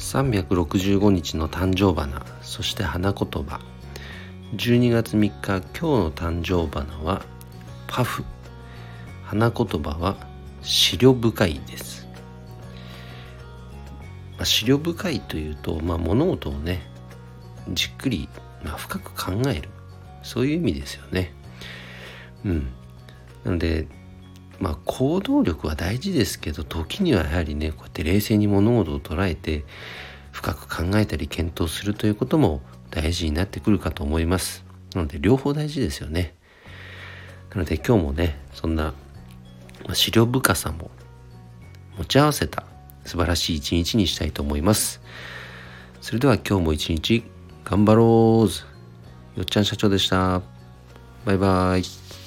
365日の誕生花そして花言葉。12月3日今日の誕生花はパフ。花言葉は資料深いです、まあ、資料深いというと、まあ、物事をねじっくり、まあ、深く考える。そういう意味ですよね。うん。なのでまあ行動力は大事ですけど時にはやはりねこうやって冷静に物事を捉えて深く考えたり検討するということも大事になってくるかと思います。なので両方大事ですよね。なので今日もねそんな、資料深さも持ち合わせた素晴らしい一日にしたいと思います。それでは今日も一日頑張ろうよっちゃん社長でした。バイバイ。